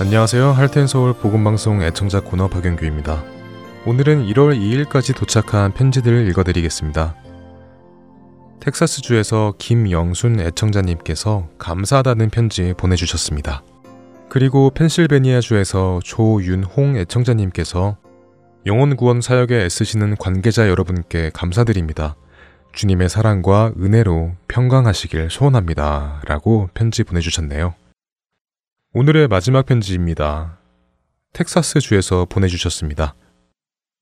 안녕하세요. 할텐서울 복음방송 애청자 코너 박영규입니다. 오늘은 1월 2일까지 도착한 편지들을 읽어드리겠습니다. 텍사스주에서 김영순 애청자님께서 감사하다는 편지 보내주셨습니다. 그리고 펜실베니아주에서 조윤홍 애청자님께서 영혼구원 사역에 애쓰시는 관계자 여러분께 감사드립니다. 주님의 사랑과 은혜로 평강하시길 소원합니다. 라고 편지 보내주셨네요. 오늘의 마지막 편지입니다. 텍사스주에서 보내주셨습니다.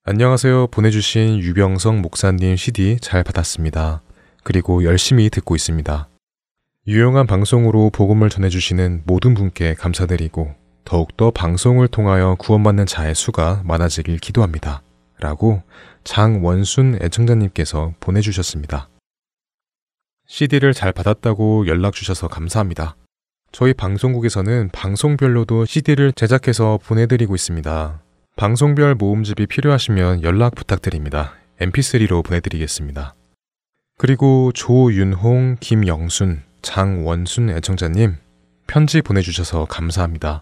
안녕하세요. 보내주신 유병성 목사님 CD 잘 받았습니다. 그리고 열심히 듣고 있습니다. 유용한 방송으로 복음을 전해주시는 모든 분께 감사드리고 더욱더 방송을 통하여 구원받는 자의 수가 많아지길 기도합니다. 라고 장원순 애청자님께서 보내주셨습니다. CD를 잘 받았다고 연락 주셔서 감사합니다. 저희 방송국에서는 방송별로도 CD를 제작해서 보내드리고 있습니다. 방송별 모음집이 필요하시면 연락 부탁드립니다. mp3로 보내드리겠습니다. 그리고 조윤홍, 김영순, 장원순 애청자님 편지 보내주셔서 감사합니다.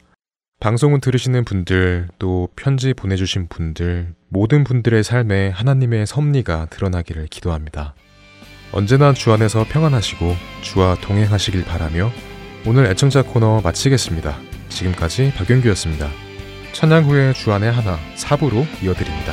방송을 들으시는 분들 또 편지 보내주신 분들 모든 분들의 삶에 하나님의 섭리가 드러나기를 기도합니다. 언제나 주 안에서 평안하시고 주와 동행하시길 바라며 오늘 애청자 코너 마치겠습니다. 지금까지 박영규였습니다. 천양 후에 주 안의 하나 사부로 이어드립니다.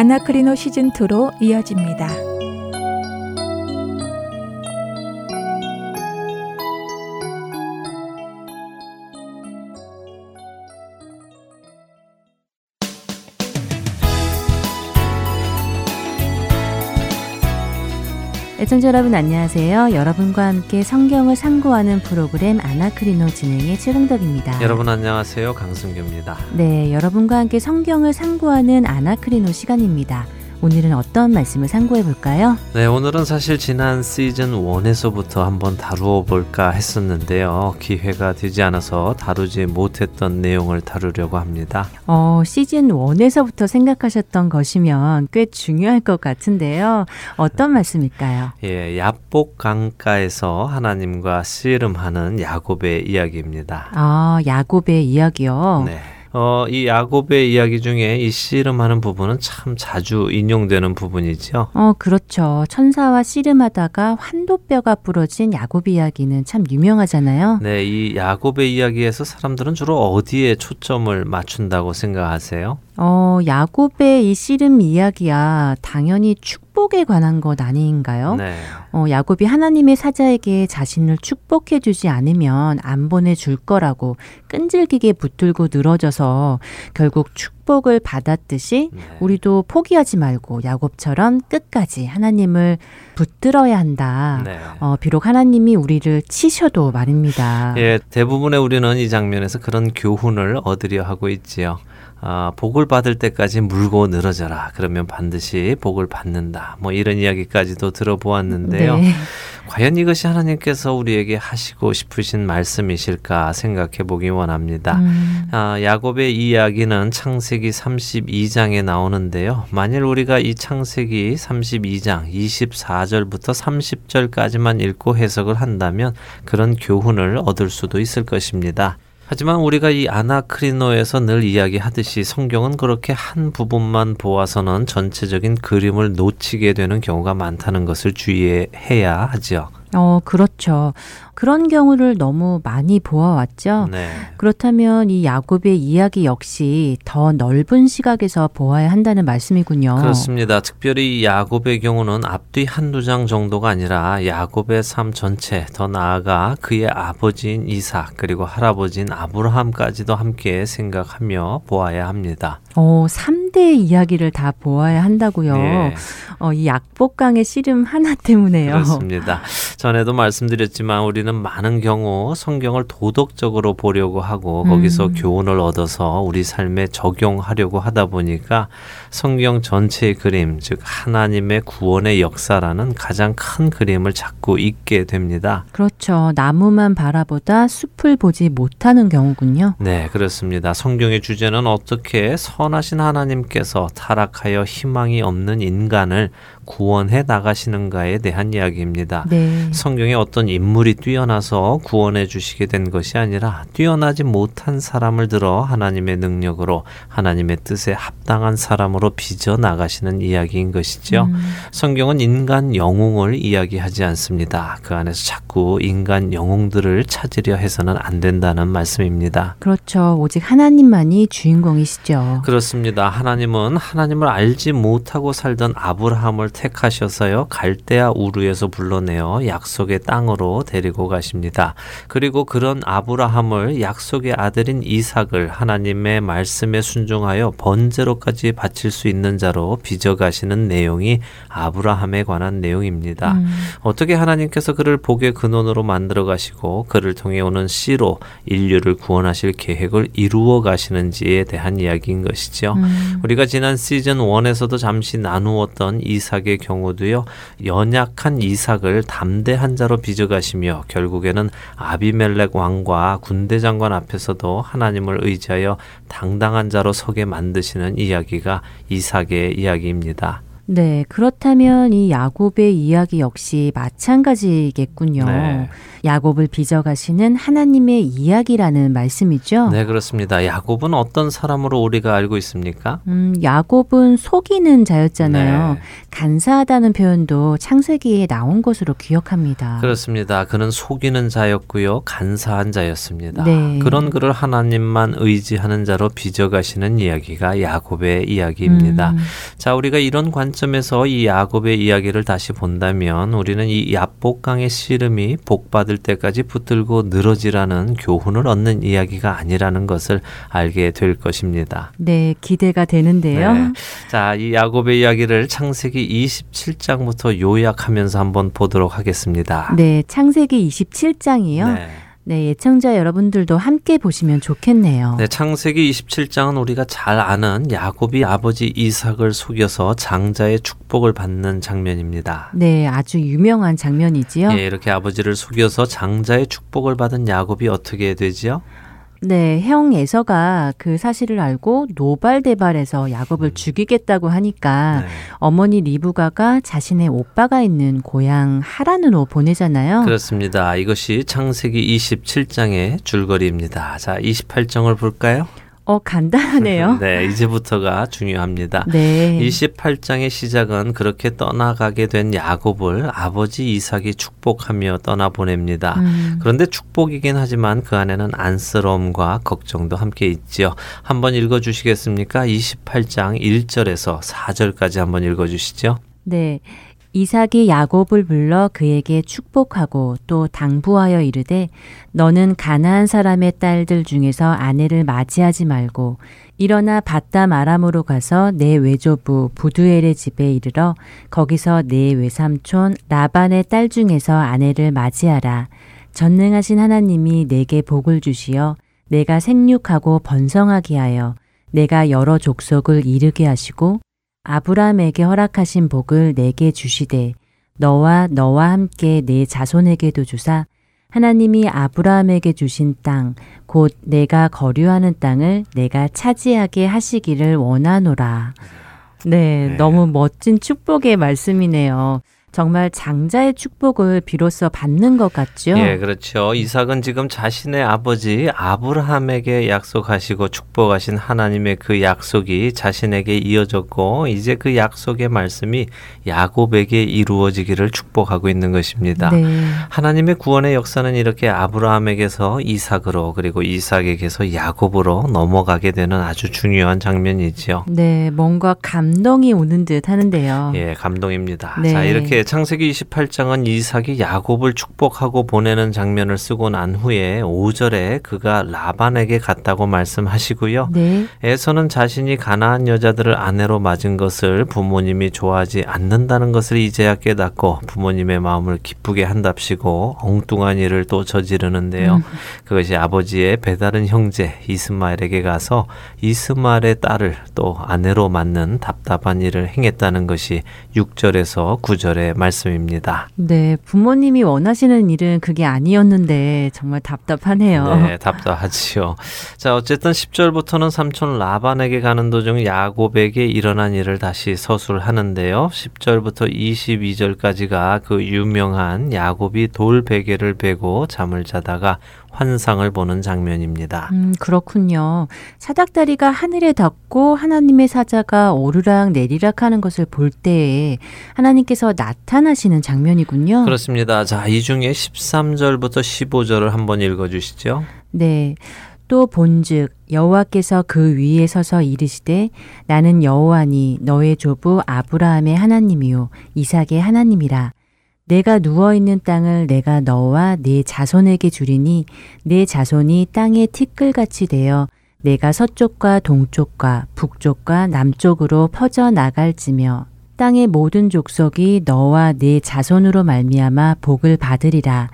아나크리노 시즌2로 이어집니다. 애청자 여러분 안녕하세요. 여러분과 함께 성경을 상고하는 프로그램 아나크리노 진행의 최강덕입니다. 여러분 안녕하세요. 강승규입니다. 네, 여러분과 함께 성경을 상고하는 아나크리노 시간입니다. 오늘은 어떤 말씀을 상고해 볼까요? 네, 오늘은 사실 지난 시즌 1에서부터 한번 다루어 볼까 했었는데요. 기회가 되지 않아서 다루지 못했던 내용을 다루려고 합니다. 어, 시즌 1에서부터 생각하셨던 것이면 꽤 중요할 것 같은데요. 어떤 말씀일까요? 예, 야복 강가에서 하나님과 씨름하는 야곱의 이야기입니다. 아, 야곱의 이야기요. 네. 어, 이 야곱의 이야기 중에 이 씨름하는 부분은 참 자주 인용되는 부분이죠. 어, 그렇죠. 천사와 씨름하다가 환도뼈가 부러진 야곱 이야기는 참 유명하잖아요. 네, 이 야곱의 이야기에서 사람들은 주로 어디에 초점을 맞춘다고 생각하세요? 어, 야곱의 이 씨름 이야기야 당연히 축복에 관한 것 아닌가요? 네. 어, 야곱이 하나님의 사자에게 자신을 축복해 주지 않으면 안 보내 줄 거라고 끈질기게 붙들고 늘어져서 결국 축복을 받았듯이 네. 우리도 포기하지 말고 야곱처럼 끝까지 하나님을 붙들어야 한다. 네. 어, 비록 하나님이 우리를 치셔도 말입니다. 예, 대부분의 우리는 이 장면에서 그런 교훈을 얻으려 하고 있지요. 아, 복을 받을 때까지 물고 늘어져라. 그러면 반드시 복을 받는다. 뭐 이런 이야기까지도 들어보았는데요. 네. 과연 이것이 하나님께서 우리에게 하시고 싶으신 말씀이실까 생각해 보기 원합니다. 음, 아, 야곱의 이야기는 창세기 32장에 나오는데요. 만일 우리가 이 창세기 32장 24절부터 30절까지만 읽고 해석을 한다면 그런 교훈을 얻을 수도 있을 것입니다. 하지만 우리가 이 아나크리노에서 늘 이야기하듯이 성경은 그렇게 한 부분만 보아서는 전체적인 그림을 놓치게 되는 경우가 많다는 것을 주의해야 하죠. 어, 그렇죠. 그런 경우를 너무 많이 보아왔죠. 네. 그렇다면 이 야곱의 이야기 역시 더 넓은 시각에서 보아야 한다는 말씀이군요. 그렇습니다. 특별히 이 야곱의 경우는 앞뒤 한두 장 정도가 아니라 야곱의 삶 전체, 더 나아가 그의 아버지인 이삭, 그리고 할아버지인 아브라함까지도 함께 생각하며 보아야 합니다. 어, 3대의 이야기를 다 보아야 한다고요. 네. 어, 이 약복강의 씨름 하나 때문에요. 그렇습니다. 전에도 말씀드렸지만 우리는 많은 경우 성경을 도덕적으로 보려고 하고 거기서 음. 교훈을 얻어서 우리 삶에 적용하려고 하다 보니까 성경 전체의 그림, 즉 하나님의 구원의 역사라는 가장 큰 그림을 자꾸 잊게 됩니다. 그렇죠. 나무만 바라보다 숲을 보지 못하는 경우군요. 네, 그렇습니다. 성경의 주제는 어떻게 선하신 하나님께서 타락하여 희망이 없는 인간을 구원해 나가시는가에 대한 이야기입니다. 네. 성경에 어떤 인물이 뛰어나서 구원해 주시게 된 것이 아니라 뛰어나지 못한 사람을 들어 하나님의 능력으로 하나님의 뜻에 합당한 사람으로 빚어 나가시는 이야기인 것이죠. 음. 성경은 인간 영웅을 이야기하지 않습니다. 그 안에서 자꾸 인간 영웅들을 찾으려 해서는 안 된다는 말씀입니다. 그렇죠. 오직 하나님만이 주인공이시죠. 그렇습니다. 하나님은 하나님을 알지 못하고 살던 아브라함을 택하셔서요. 갈대아 우르에서 불러내어 약속의 땅으로 데리고 가십니다. 그리고 그런 아브라함을 약속의 아들인 이삭을 하나님의 말씀에 순종하여 번제로까지 바칠 수 있는 자로 빚어 가시는 내용이 아브라함에 관한 내용입니다. 음. 어떻게 하나님께서 그를 복의 근원으로 만들어 가시고 그를 통해 오는 씨로 인류를 구원하실 계획을 이루어 가시는지에 대한 이야기인 것이죠. 음. 우리가 지난 시즌 1에서도 잠시 나누었던 이삭 의 경우도요. 연약한 이삭을 담대한 자로 빚어 가시며 결국에는 아비멜렉 왕과 군대 장관 앞에서도 하나님을 의지하여 당당한 자로 서게 만드시는 이야기가 이삭의 이야기입니다. 네, 그렇다면 이 야곱의 이야기 역시 마찬가지겠군요. 네. 야곱을 빚어가시는 하나님의 이야기라는 말씀이죠. 네, 그렇습니다. 야곱은 어떤 사람으로 우리가 알고 있습니까? 음, 야곱은 속이는 자였잖아요. 네. 간사하다는 표현도 창세기에 나온 것으로 기억합니다. 그렇습니다. 그는 속이는 자였고요. 간사한 자였습니다. 네. 그런 그를 하나님만 의지하는 자로 빚어가시는 이야기가 야곱의 이야기입니다. 음, 자, 우리가 이런 관점 에서 이 야곱의 이야기를 다시 본다면 우리는 이 야복강의 씨름이 복받을 때까지 붙들고 늘어지라는 교훈을 얻는 이야기가 아니라는 것을 알게 될 것입니다. 네, 기대가 되는데요. 네. 자, 이 야곱의 이야기를 창세기 27장부터 요약하면서 한번 보도록 하겠습니다. 네, 창세기 27장이요. 네. 네, 예청자 여러분들도 함께 보시면 좋겠네요. 네, 창세기 27장은 우리가 잘 아는 야곱이 아버지 이삭을 속여서 장자의 축복을 받는 장면입니다. 네, 아주 유명한 장면이지요. 예, 이렇게 아버지를 속여서 장자의 축복을 받은 야곱이 어떻게 되지요? 네, 형 에서가 그 사실을 알고 노발대발해서 야곱을 죽이겠다고 하니까 네. 어머니 리브가가 자신의 오빠가 있는 고향 하란으로 보내잖아요. 그렇습니다. 이것이 창세기 27장의 줄거리입니다. 자, 28장을 볼까요? 어, 간단하네요. 네, 이제부터가 중요합니다. 네. 28장의 시작은 그렇게 떠나가게 된 야곱을 아버지 이삭이 축복하며 떠나보냅니다. 음, 그런데 축복이긴 하지만 그 안에는 안쓰러움과 걱정도 함께 있지요. 한번 읽어주시겠습니까? 28장 1절에서 4절까지 한번 읽어주시죠. 네. 이삭이 야곱을 불러 그에게 축복하고 또 당부하여 이르되 너는 가나안 사람의 딸들 중에서 아내를 맞이하지 말고 일어나 바담 아람으로 가서 내 외조부 부두엘의 집에 이르러 거기서 내 외삼촌 라반의 딸 중에서 아내를 맞이하라. 전능하신 하나님이 내게 복을 주시어 내가 생육하고 번성하게 하여 내가 여러 족속을 이르게 하시고 아브라함에게 허락하신 복을 내게 주시되 너와 너와 함께 내 자손에게도 주사 하나님이 아브라함에게 주신 땅 곧 내가 거류하는 땅을 내가 차지하게 하시기를 원하노라. 네, 네. 너무 멋진 축복의 말씀이네요. 정말 장자의 축복을 비로소 받는 것 같죠? 예, 그렇죠. 이삭은 지금 자신의 아버지 아브라함에게 약속하시고 축복하신 하나님의 그 약속이 자신에게 이어졌고 이제 그 약속의 말씀이 야곱에게 이루어지기를 축복하고 있는 것입니다. 네. 하나님의 구원의 역사는 이렇게 아브라함에게서 이삭으로 그리고 이삭에게서 야곱으로 넘어가게 되는 아주 중요한 장면이지요. 네, 뭔가 감동이 오는 듯 하는데요. 예, 감동입니다. 네. 자, 이렇게 창세기 28장은 이삭이 야곱을 축복하고 보내는 장면을 쓰고 난 후에 5절에 그가 라반에게 갔다고 말씀하시고요. 네. 에서는 자신이 가나안 여자들을 아내로 맞은 것을 부모님이 좋아하지 않는다는 것을 이제야 깨닫고 부모님의 마음을 기쁘게 한답시고 엉뚱한 일을 또 저지르는데요. 음. 그것이 아버지의 배다른 형제 이스마엘에게 가서 이스마엘의 딸을 또 아내로 맞는 답답한 일을 행했다는 것이 6절에서 9절에 야곱의 말씀입니다. 네, 부모님이 원하시는 일은 그게 아니었는데 정말 답답하네요. 네, 답답하지요. 자, 어쨌든 10절부터는 삼촌 라반에게 가는 도중 야곱에게 일어난 일을 다시 서술하는데요. 10절부터 22절까지가 그 유명한 야곱이 돌 베개를 베고 잠을 자다가 환상을 보는 장면입니다. 음, 그렇군요. 사닥다리가 하늘에 닿고 하나님의 사자가 오르락 내리락 하는 것을 볼 때에 하나님께서 나타나시는 장면이군요. 그렇습니다. 자, 이 중에 13절부터 15절을 한번 읽어 주시죠. 네. 또 본즉 여호와께서 그 위에 서서 이르시되 나는 여호와니 너의 조부 아브라함의 하나님이요 이삭의 하나님이라 내가 누워 있는 땅을 내가 너와 네 자손에게 주리니 네 자손이 땅의 티끌같이 되어 내가 서쪽과 동쪽과 북쪽과 남쪽으로 퍼져 나갈지며 땅의 모든 족속이 너와 네 자손으로 말미암아 복을 받으리라.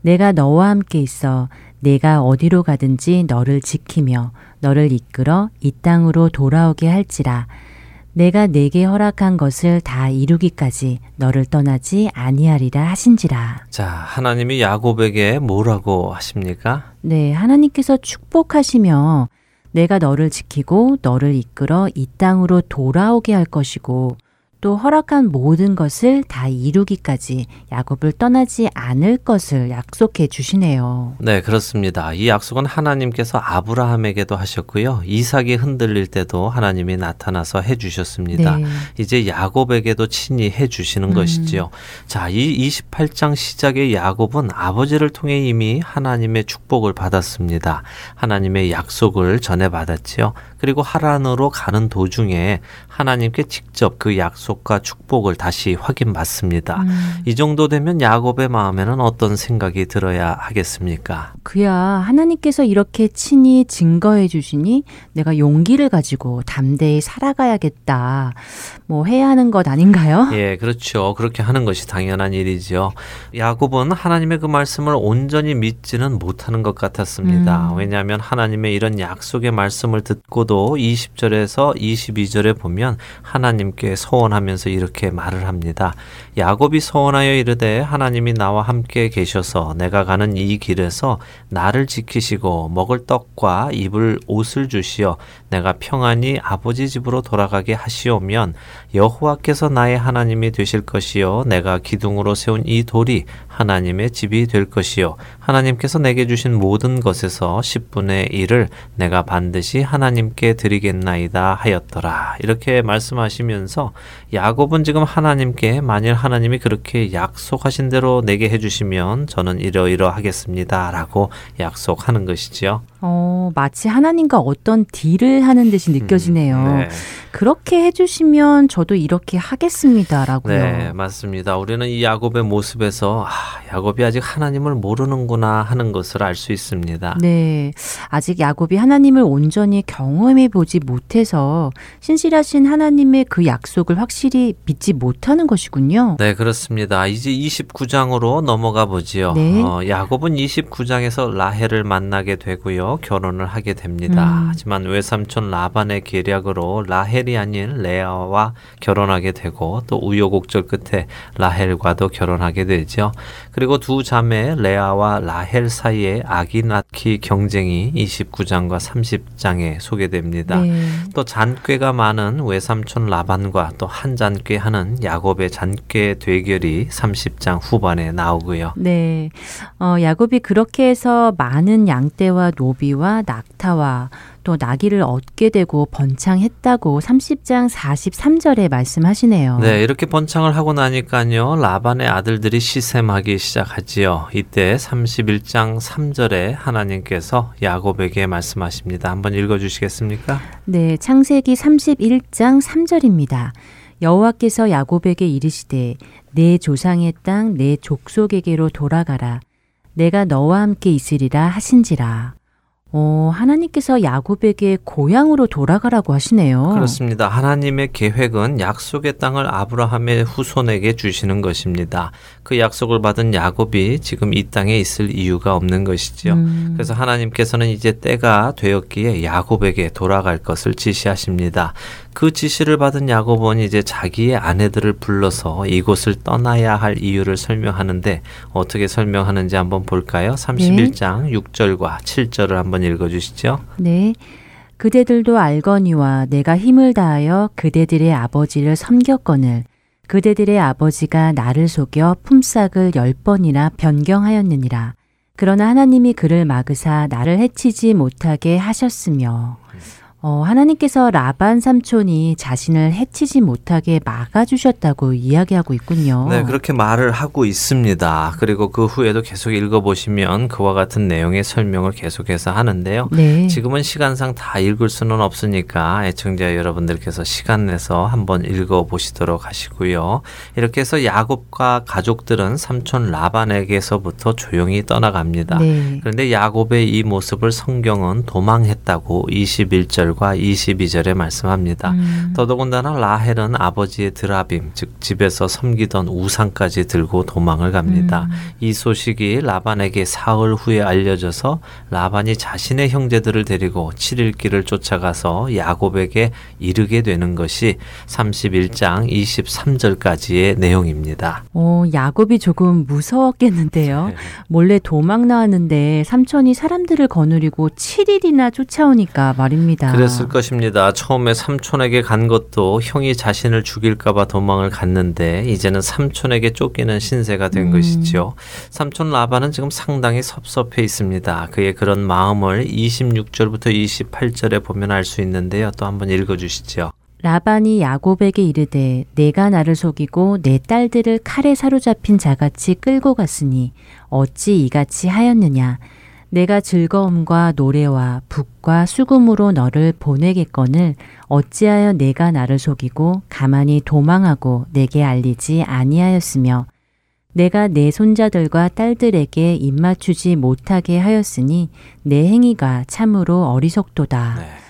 내가 너와 함께 있어 내가 어디로 가든지 너를 지키며 너를 이끌어 이 땅으로 돌아오게 할지라 내가 내게 허락한 것을 다 이루기까지 너를 떠나지 아니하리라 하신지라. 자, 하나님이 야곱에게 뭐라고 하십니까? 네, 하나님께서 축복하시며 내가 너를 지키고 너를 이끌어 이 땅으로 돌아오게 할 것이고 또 허락한 모든 것을 다 이루기까지 야곱을 떠나지 않을 것을 약속해 주시네요. 네, 그렇습니다. 이 약속은 하나님께서 아브라함에게도 하셨고요. 이삭이 흔들릴 때도 하나님이 나타나서 해 주셨습니다. 네. 이제 야곱에게도 친히 해 주시는 음. 것이지요. 자, 이 28장 시작의 야곱은 아버지를 통해 이미 하나님의 축복을 받았습니다. 하나님의 약속을 전해 받았지요. 그리고 하란으로 가는 도중에 하나님께 직접 그 약속과 축복을 다시 확인받습니다. 음. 이 정도 되면 야곱의 마음에는 어떤 생각이 들어야 하겠습니까? 그야 하나님께서 이렇게 친히 증거해 주시니 내가 용기를 가지고 담대히 살아가야겠다. 뭐 해야 하는 것 아닌가요? 예, 그렇죠. 그렇게 하는 것이 당연한 일이죠. 야곱은 하나님의 그 말씀을 온전히 믿지는 못하는 것 같았습니다. 음. 왜냐하면 하나님의 이런 약속의 말씀을 듣고 도 20절에서 22절에 보면 하나님께 서원하면서 이렇게 말을 합니다. 야곱이 서원하여 이르되 하나님이 나와 함께 계셔서 내가 가는 이 길에서 나를 지키시고 먹을 떡과 입을 옷을 주시어 내가 평안히 아버지 집으로 돌아가게 하시오면 여호와께서 나의 하나님이 되실 것이요 내가 기둥으로 세운 이 돌이 하나님의 집이 될 것이요 하나님께서 내게 주신 모든 것에서 10분의 1을 내가 반드시 하나님께 드리겠나이다 하였더라. 이렇게 말씀하시면서 야곱은 지금 하나님께 만일 하나님이 그렇게 약속하신 대로 내게 해 주시면 저는 이러이러 하겠습니다라고 약속하는 것이지요. 어, 마치 하나님과 어떤 딜을 하는 듯이 느껴지네요. 음, 네. 그렇게 해주시면 저도 이렇게 하겠습니다라고요. 네, 맞습니다. 우리는 이 야곱의 모습에서 아, 야곱이 아직 하나님을 모르는구나 하는 것을 알 수 있습니다. 네. 아직 야곱이 하나님을 온전히 경험해 보지 못해서 신실하신 하나님의 그 약속을 확실히 믿지 못하는 것이군요. 네, 그렇습니다. 이제 29장으로 넘어가 보지요. 네. 어, 야곱은 29장에서 라헬을 만나게 되고요. 결혼을 하게 됩니다. 음. 하지만 외삼촌 라반의 계략으로 라헬이 아닌 레아와 결혼하게 되고 또 우여곡절 끝에 라헬과도 결혼하게 되죠. 그리고 두 자매 레아와 라헬 사이에 아기 낳기 경쟁이 29장과 30장에 소개됩니다. 네. 또 잔꾀가 많은 외삼촌 라반과 또 한 잔꾀 하는 야곱의 잔꾀 대결이 30장 후반에 나오고요. 네. 어, 야곱이 그렇게 해서 많은 양떼와 노비와 낙타와 또 나귀를 얻게 되고 번창했다고 30장 43절에 말씀하시네요. 네, 이렇게 번창을 하고 나니까요. 라반의 아들들이 시샘하기 시작하지요. 이때 31장 3절에 하나님께서 야곱에게 말씀하십니다. 한번 읽어 주시겠습니까? 네, 창세기 31장 3절입니다. 여호와께서 야곱에게 이르시되 내 조상의 땅 내 족속에게로 돌아가라. 내가 너와 함께 있으리라 하신지라. 어, 하나님께서 야곱에게 고향으로 돌아가라고 하시네요. 그렇습니다. 하나님의 계획은 약속의 땅을 아브라함의 후손에게 주시는 것입니다. 그 약속을 받은 야곱이 지금 이 땅에 있을 이유가 없는 것이지요. 음. 그래서 하나님께서는 이제 때가 되었기에 야곱에게 돌아갈 것을 지시하십니다. 그 지시를 받은 야곱은 이제 자기의 아내들을 불러서 이곳을 떠나야 할 이유를 설명하는데 어떻게 설명하는지 한번 볼까요? 31장 네. 6절과 7절을 한번 읽어 주시죠. 네. 그대들도 알거니와 내가 힘을 다하여 그대들의 아버지를 섬겼거늘 그대들의 아버지가 나를 속여 품삯을 열 번이나 변경하였느니라. 그러나 하나님이 그를 막으사 나를 해치지 못하게 하셨으며 어, 하나님께서 라반 삼촌이 자신을 해치지 못하게 막아주셨다고 이야기하고 있군요. 네, 그렇게 말을 하고 있습니다. 그리고 그 후에도 계속 읽어보시면 그와 같은 내용의 설명을 계속해서 하는데요. 네. 지금은 시간상 다 읽을 수는 없으니까 애청자 여러분들께서 시간 내서 한번 읽어보시도록 하시고요. 이렇게 해서 야곱과 가족들은 삼촌 라반에게서부터 조용히 떠나갑니다. 네. 그런데 야곱의 이 모습을 성경은 도망했다고 21절 21절과 22절에 말씀합니다. 음. 더더군다나 라헬은 아버지의 드라빔, 즉 집에서 섬기던 우상까지 들고 도망을 갑니다. 음. 이 소식이 라반에게 사흘 후에 알려져서 라반이 자신의 형제들을 데리고 7일 길을 쫓아가서 야곱에게 이르게 되는 것이 31장 23절까지의 내용입니다. 오, 야곱이 조금 무서웠겠는데요. 네. 몰래 도망 나왔는데 삼촌이 사람들을 거느리고 7일이나 쫓아오니까 말입니다. 그랬을 것입니다. 처음에 삼촌에게 간 것도 형이 자신을 죽일까봐 도망을 갔는데 이제는 삼촌에게 쫓기는 신세가 된 음. 것이지요. 삼촌 라반은 지금 상당히 섭섭해 있습니다. 그의 그런 마음을 26절부터 28절에 보면 알 수 있는데요. 또 한번 읽어주시죠. 라반이 야곱에게 이르되 내가 나를 속이고 내 딸들을 칼에 사로잡힌 자같이 끌고 갔으니 어찌 이같이 하였느냐 내가 즐거움과 노래와 북과 수금으로 너를 보내겠거늘 어찌하여 내가 나를 속이고 가만히 도망하고 내게 알리지 아니하였으며 내가 내 손자들과 딸들에게 입맞추지 못하게 하였으니 내 행위가 참으로 어리석도다. 네.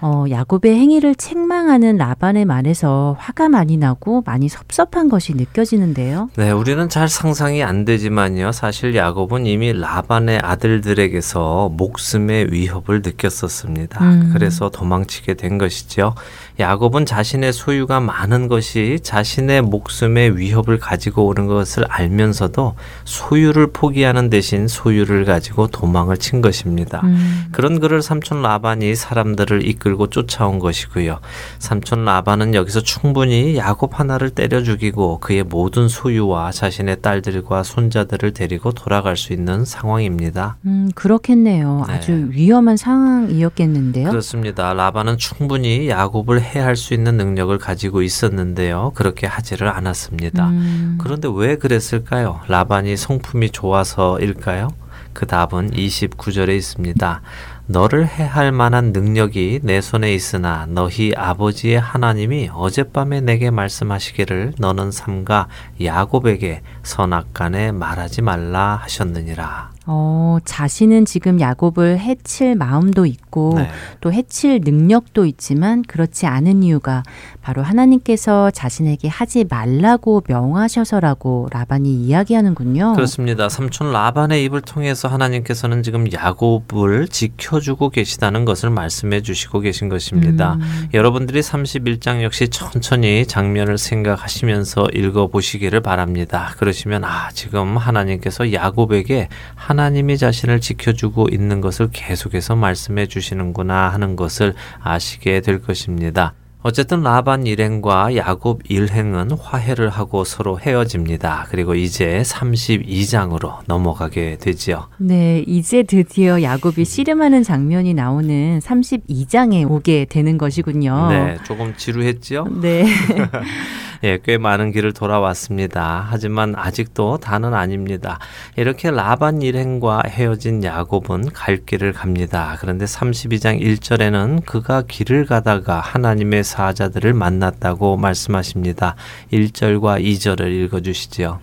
어, 야곱의 행위를 책망하는 라반의 말에서 화가 많이 나고 많이 섭섭한 것이 느껴지는데요. 네, 우리는 잘 상상이 안 되지만요. 사실 야곱은 이미 라반의 아들들에게서 목숨의 위협을 느꼈었습니다. 음. 그래서 도망치게 된 것이죠. 야곱은 자신의 소유가 많은 것이 자신의 목숨의 위협을 가지고 오는 것을 알면서도 소유를 포기하는 대신 소유를 가지고 도망을 친 것입니다. 음. 그런 그를 삼촌 라반이 사람들을 이끌고 쫓아온 것이고요. 삼촌 라반은 여기서 충분히 야곱 하나를 때려 죽이고 그의 모든 소유와 자신의 딸들과 손자들을 데리고 돌아갈 수 있는 상황입니다. 음, 그렇겠네요. 네. 아주 위험한 상황이었겠는데요. 그렇습니다. 라반은 충분히 야곱을 해할 수 있는 능력을 가지고 있었는데요. 그렇게 하지를 않았습니다. 음. 그런데 왜 그랬을까요? 라반이 성품이 좋아서일까요? 그 답은 29절에 있습니다. 너를 해할 만한 능력이 내 손에 있으나 너희 아버지의 하나님이 어젯밤에 내게 말씀하시기를 너는 삼가 야곱에게 선악간에 말하지 말라 하셨느니라. 어, 자신은 지금 야곱을 해칠 마음도 있고 네. 또 해칠 능력도 있지만 그렇지 않은 이유가 바로 하나님께서 자신에게 하지 말라고 명하셔서라고 라반이 이야기하는군요. 그렇습니다. 삼촌 라반의 입을 통해서 하나님께서는 지금 야곱을 지켜주고 계시다는 것을 말씀해 주시고 계신 것입니다. 음. 여러분들이 31장 역시 천천히 장면을 생각하시면서 읽어 보시기를 바랍니다. 그러시면 아, 지금 하나님께서 야곱에게 하나님이 자신을 지켜주고 있는 것을 계속해서 말씀해 주시는구나 하는 것을 아시게 될 것입니다. 어쨌든 라반 일행과 야곱 일행은 화해를 하고 서로 헤어집니다. 그리고 이제 32장으로 넘어가게 되지요. 네, 이제 드디어 야곱이 씨름하는 장면이 나오는 32장에 오게 되는 것이군요. 네, 조금 지루했지요? 네. 예, 꽤 많은 길을 돌아왔습니다. 하지만 아직도 다는 아닙니다. 이렇게 라반 일행과 헤어진 야곱은 갈 길을 갑니다. 그런데 32장 1절에는 그가 길을 가다가 하나님의 사자들을 만났다고 말씀하십니다. 1절과 2절을 읽어 주시지요.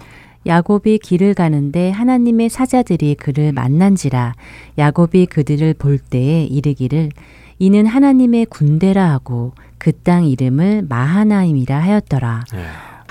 야곱이 길을 가는데 하나님의 사자들이 그를 만난지라 야곱이 그들을 볼 때에 이르기를 이는 하나님의 군대라 하고 그 땅 이름을 마하나임이라 하였더라. 네.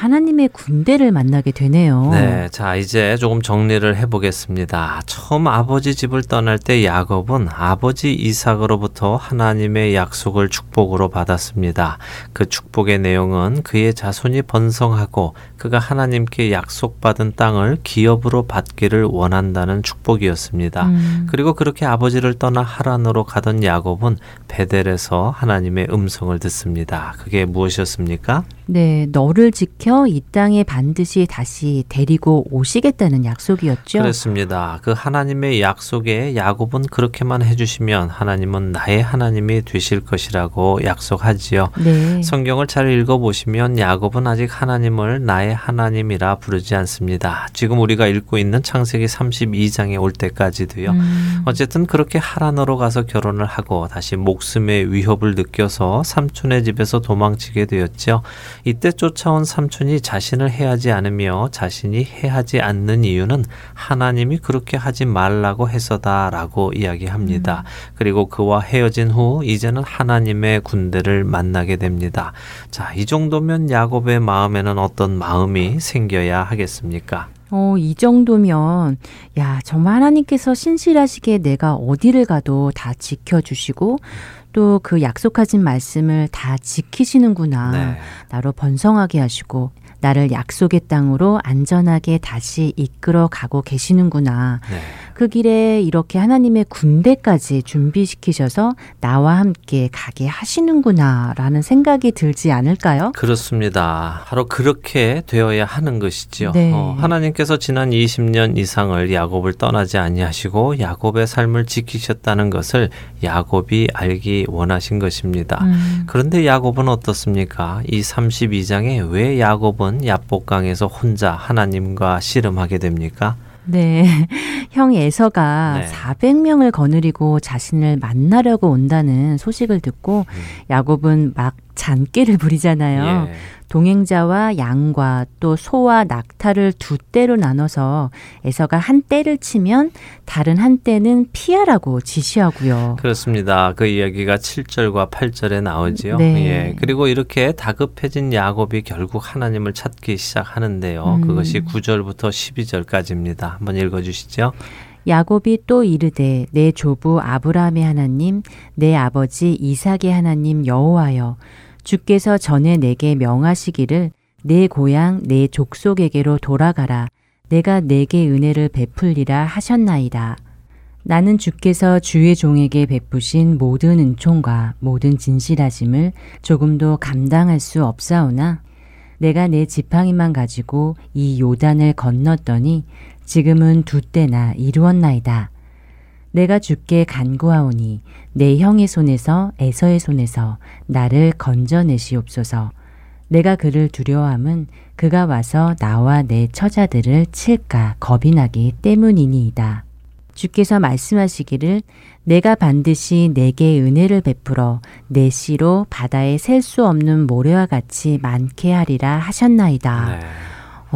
하나님의 군대를 만나게 되네요. 네, 자 이제 조금 정리를 해보겠습니다. 처음 아버지 집을 떠날 때 야곱은 아버지 이삭으로부터 하나님의 약속을 축복으로 받았습니다. 그 축복의 내용은 그의 자손이 번성하고 그가 하나님께 약속받은 땅을 기업으로 받기를 원한다는 축복이었습니다. 음. 그리고 그렇게 아버지를 떠나 하란으로 가던 야곱은 베델에서 하나님의 음성을 듣습니다. 그게 무엇이었습니까? 네, 너를 지켜 이 땅에 반드시 다시 데리고 오시겠다는 약속이었죠. 그렇습니다. 그 하나님의 약속에 야곱은 그렇게만 해주시면 하나님은 나의 하나님이 되실 것이라고 약속하지요. 네. 성경을 잘 읽어보시면 야곱은 아직 하나님을 나의 하나님이라 부르지 않습니다. 지금 우리가 읽고 있는 창세기 32장에 올 때까지도요. 음. 어쨌든 그렇게 하란으로 가서 결혼을 하고 다시 목숨의 위협을 느껴서 삼촌의 집에서 도망치게 되었죠. 이때 쫓아온 삼촌이 자신을 해하지 않으며 자신이 해하지 않는 이유는 하나님이 그렇게 하지 말라고 해서다라고 이야기합니다. 그리고 그와 헤어진 후 이제는 하나님의 군대를 만나게 됩니다. 자, 이 정도면 야곱의 마음에는 어떤 마음이 생겨야 하겠습니까? 어, 이 정도면, 야, 정말 하나님께서 신실하시게 내가 어디를 가도 다 지켜주시고, 또 그 약속하신 말씀을 다 지키시는구나. 네. 나로 번성하게 하시고, 나를 약속의 땅으로 안전하게 다시 이끌어 가고 계시는구나. 네. 그 길에 이렇게 하나님의 군대까지 준비시키셔서 나와 함께 가게 하시는구나. 라는 생각이 들지 않을까요? 그렇습니다. 바로 그렇게 되어야 하는 것이지요. 네. 어, 하나님께서 지난 20년 이상을 야곱을 떠나지 아니하시고 야곱의 삶을 지키셨다는 것을 야곱이 알기 원하신 것입니다. 음. 그런데 야곱은 어떻습니까? 이 32장에 왜 야곱은 야복강에서 혼자 하나님과 씨름하게 됩니까? 네. 형 에서가 네. 400명을 거느리고 자신을 만나려고 온다는 소식을 듣고 음. 야곱은 막 잔꾀를 부리잖아요. 예. 동행자와 양과 또 소와 낙타를 두 떼로 나눠서 에서가 한 떼를 치면 다른 한 떼는 피하라고 지시하고요. 그렇습니다. 그 이야기가 7절과 8절에 나오지요. 네. 예. 그리고 이렇게 다급해진 야곱이 결국 하나님을 찾기 시작하는데요. 음. 그것이 9절부터 12절까지입니다. 한번 읽어 주시죠. 야곱이 또 이르되 내 조부 아브라함의 하나님 내 아버지 이삭의 하나님 여호와여 주께서 전에 내게 명하시기를 내 고향 내 족속에게로 돌아가라 내가 내게 은혜를 베풀리라 하셨나이다 나는 주께서 주의 종에게 베푸신 모든 은총과 모든 진실하심을 조금도 감당할 수 없사오나 내가 내 지팡이만 가지고 이 요단을 건넜더니 지금은 두 때나 이루었나이다. 내가 주께 간구하오니 내 형의 손에서 에서의 손에서 나를 건져내시옵소서. 내가 그를 두려워함은 그가 와서 나와 내 처자들을 칠까 겁이 나기 때문이니이다. 주께서 말씀하시기를 내가 반드시 내게 은혜를 베풀어 내 씨로 바다에 셀 수 없는 모래와 같이 많게 하리라 하셨나이다. 네.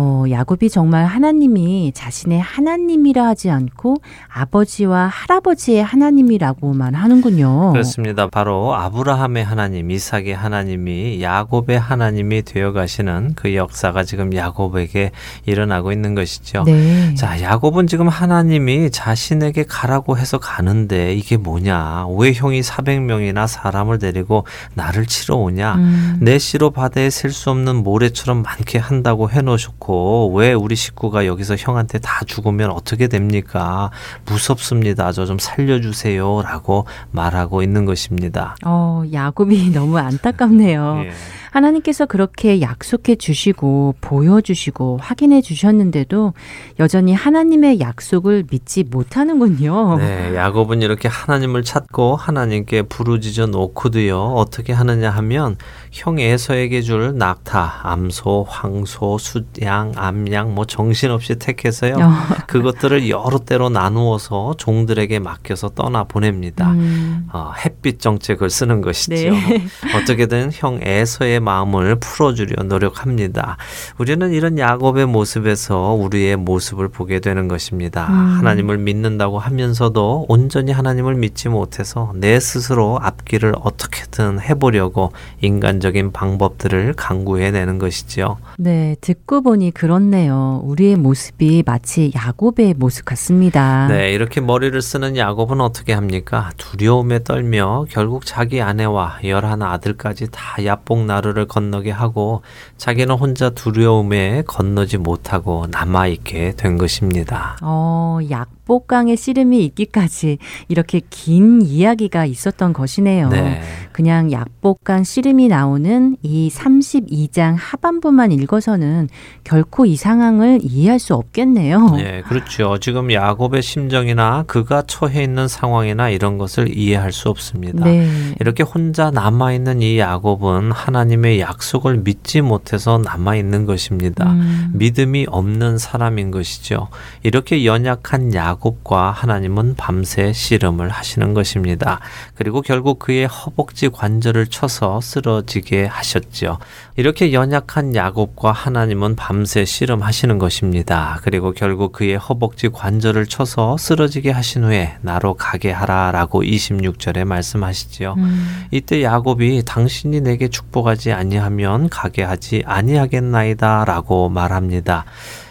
어, 야곱이 정말 하나님이 자신의 하나님이라 하지 않고 아버지와 할아버지의 하나님이라고만 하는군요. 그렇습니다. 바로 아브라함의 하나님, 이삭의 하나님이 야곱의 하나님이 되어 가시는 그 역사가 지금 야곱에게 일어나고 있는 것이죠. 네. 자, 야곱은 지금 하나님이 자신에게 가라고 해서 가는데 이게 뭐냐? 왜 형이 400명이나 사람을 데리고 나를 치러 오냐? 음, 내 씨로 바다에 셀 수 없는 모래처럼 많게 한다고 해 놓으셨고 왜 우리 식구가 여기서 형한테 다 죽으면 어떻게 됩니까? 무섭습니다. 저 좀 살려주세요라고 말하고 있는 것입니다. 어, 야곱이 너무 안타깝네요. 예. 하나님께서 그렇게 약속해 주시고 보여주시고 확인해 주셨는데도 여전히 하나님의 약속을 믿지 못하는군요. 네, 야곱은 이렇게 하나님을 찾고 하나님께 부르짖어 놓고도요. 어떻게 하느냐 하면 형 에서에게 줄 낙타, 암소, 황소, 숫양, 암양 뭐 정신없이 택해서요. 어, 그것들을 여러 때로 나누어서 종들에게 맡겨서 떠나 보냅니다. 음, 어, 햇빛 정책을 쓰는 것이죠. 네. 어떻게든 형 에서의 우리의 마음을 풀어주려 노력합니다. 우리는 이런 야곱의 모습에서 우리의 모습을 보게 되는 것입니다. 음. 하나님을 믿는다고 하면서도 온전히 하나님을 믿지 못해서 내 스스로 앞길을 어떻게든 해보려고 인간적인 방법들을 강구해내는 것이지요. 네, 듣고 보니 그렇네요. 우리의 모습이 마치 야곱의 모습 같습니다. 네, 이렇게 머리를 쓰는 야곱은 어떻게 합니까? 두려움에 떨며 결국 자기 아내와 열한 아들까지 다 야복 나루 를 건너게 하고 자기는 혼자 두려움에 건너지 못하고 남아있게 된 것입니다. 어, 약 복강의 씨름이 있기까지 이렇게 긴 이야기가 있었던 것이네요. 네. 그냥 약복강 씨름이 나오는 이 32장 하반부만 읽어서는 결코 이 상황을 이해할 수 없겠네요. 네, 그렇죠. 지금 야곱의 심정이나 그가 처해 있는 상황이나 이런 것을 이해할 수 없습니다. 네. 이렇게 혼자 남아 있는 이 야곱은 하나님의 약속을 믿지 못해서 남아 있는 것입니다. 음. 믿음이 없는 사람인 것이죠. 이렇게 연약한 야곱 과 하나님은 밤새 씨름을 하시는 것입니다. 그리고 결국 그의 허벅지 관절을 쳐서 쓰러지게 하셨죠. 이렇게 연약한 야곱과 하나님은 밤새 씨름하시는 것입니다. 그리고 결국 그의 허벅지 관절을 쳐서 쓰러지게 하신 후에 나로 가게 하라라고 26절에 말씀하시지요. 음. 이때 야곱이 당신이 내게 축복하지 아니하면 가게 하지 아니하겠나이다라고 말합니다.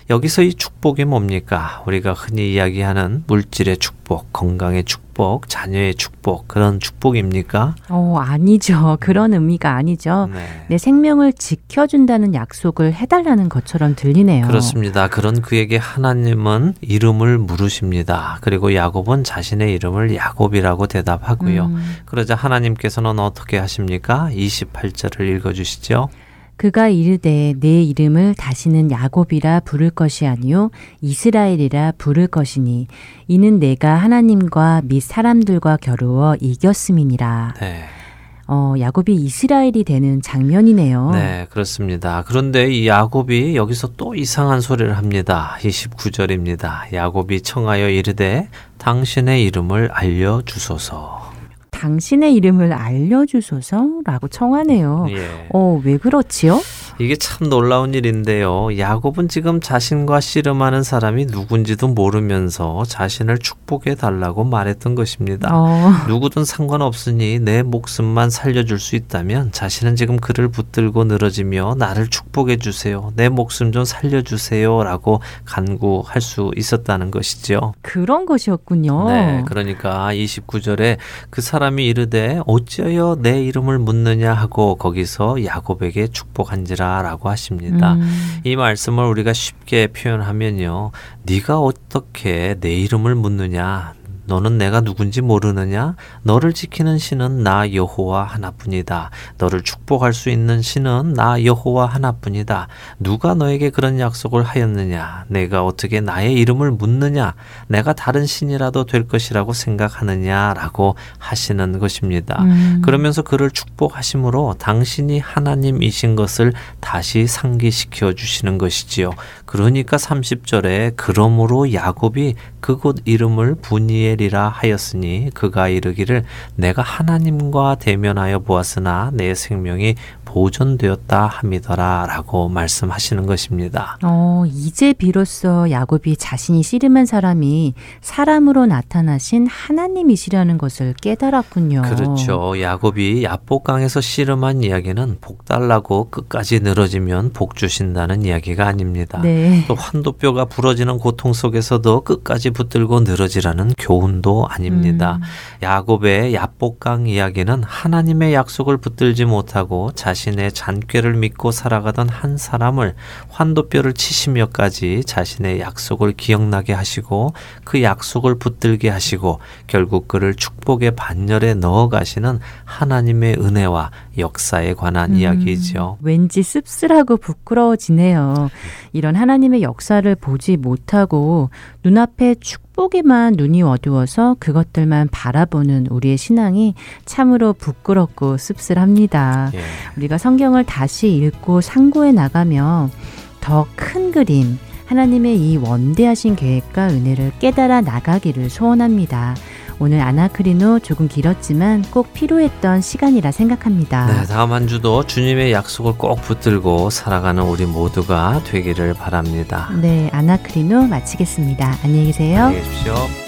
여기서 이 축복이 뭡니까? 우리가 흔히 이야기하는 물질의 축복, 건강의 축복, 자녀의 축복, 그런 축복입니까? 어, 아니죠. 그런 의미가 아니죠. 네. 내 생명을 지켜준다는 약속을 해달라는 것처럼 들리네요. 그렇습니다. 그런 그에게 하나님은 이름을 물으십니다. 그리고 야곱은 자신의 이름을 야곱이라고 대답하고요. 음. 그러자 하나님께서는 어떻게 하십니까? 28절을 읽어주시죠. 그가 이르되 내 이름을 다시는 야곱이라 부를 것이 아니요 이스라엘이라 부를 것이니 이는 내가 하나님과 및 사람들과 겨루어 이겼음이니라. 네. 어, 야곱이 이스라엘이 되는 장면이네요. 네, 그렇습니다. 그런데 이 야곱이 여기서 또 이상한 소리를 합니다. 29절입니다. 야곱이 청하여 이르되 당신의 이름을 알려 주소서. 당신의 이름을 알려주소서라고 청하네요. 예. 어, 왜 그렇지요? 이게 참 놀라운 일인데요. 야곱은 지금 자신과 씨름하는 사람이 누군지도 모르면서 자신을 축복해 달라고 말했던 것입니다. 어. 누구든 상관없으니 내 목숨만 살려줄 수 있다면 자신은 지금 그를 붙들고 늘어지며 나를 축복해 주세요. 내 목숨 좀 살려주세요. 라고 간구할 수 있었다는 것이죠. 그런 것이었군요. 네. 그러니까 29절에 그 사람이 이르되 어찌하여 내 이름을 묻느냐 하고 거기서 야곱에게 축복한지라 라고 하십니다. 음. 이 말씀을 우리가 쉽게 표현하면요. 네가 어떻게 내 이름을 묻느냐? 너는 내가 누군지 모르느냐? 너를 지키는 신은 나 여호와 하나뿐이다. 너를 축복할 수 있는 신은 나 여호와 하나뿐이다. 누가 너에게 그런 약속을 하였느냐? 내가 어떻게 나의 이름을 묻느냐? 내가 다른 신이라도 될 것이라고 생각하느냐라고 하시는 것입니다. 음. 그러면서 그를 축복하심으로 당신이 하나님이신 것을 다시 상기시켜 주시는 것이지요. 그러니까 30절에 그러므로 야곱이 그곳 이름을 분이엘이라 하였으니 그가 이르기를 내가 하나님과 대면하여 보았으나 내 생명이 보존되었다 함이더라라고 말씀하시는 것입니다. 어, 이제 비로소 야곱이 자신이 씨름한 사람이 사람으로 나타나신 하나님이시라는 것을 깨달았군요. 그렇죠. 야곱이 야복강에서 씨름한 이야기는 복 달라고 끝까지 늘어지면 복 주신다는 이야기가 아닙니다. 네. 또 환도뼈가 부러지는 고통 속에서도 끝까지 붙들고 늘어지라는 교훈도 아닙니다. 음. 야곱의 야복강 이야기는 하나님의 약속을 붙들지 못하고 자신 의 잔꾀를 믿고 살아가던 한 사람을 환도뼈를 치시며까지 자신의 약속을 기억나게 하시고 그 약속을 붙들게 하시고 결국 그를 축복의 반열에 넣어 가시는 하나님의 은혜와 역사에 관한 음, 이야기죠. 왠지 씁쓸하고 부끄러워지네요. 이런 하나님의 역사를 보지 못하고 눈앞에 축 복에만 눈이 어두워서 그것들만 바라보는 우리의 신앙이 참으로 부끄럽고 씁쓸합니다. 예. 우리가 성경을 다시 읽고 상고해 나가며 더 큰 그림, 하나님의 이 원대하신 계획과 은혜를 깨달아 나가기를 소원합니다. 오늘 아나크리노 조금 길었지만 꼭 필요했던 시간이라 생각합니다. 네, 다음 한 주도 주님의 약속을 꼭 붙들고 살아가는 우리 모두가 되기를 바랍니다. 네, 아나크리노 마치겠습니다. 안녕히 계세요. 안녕히 계십시오.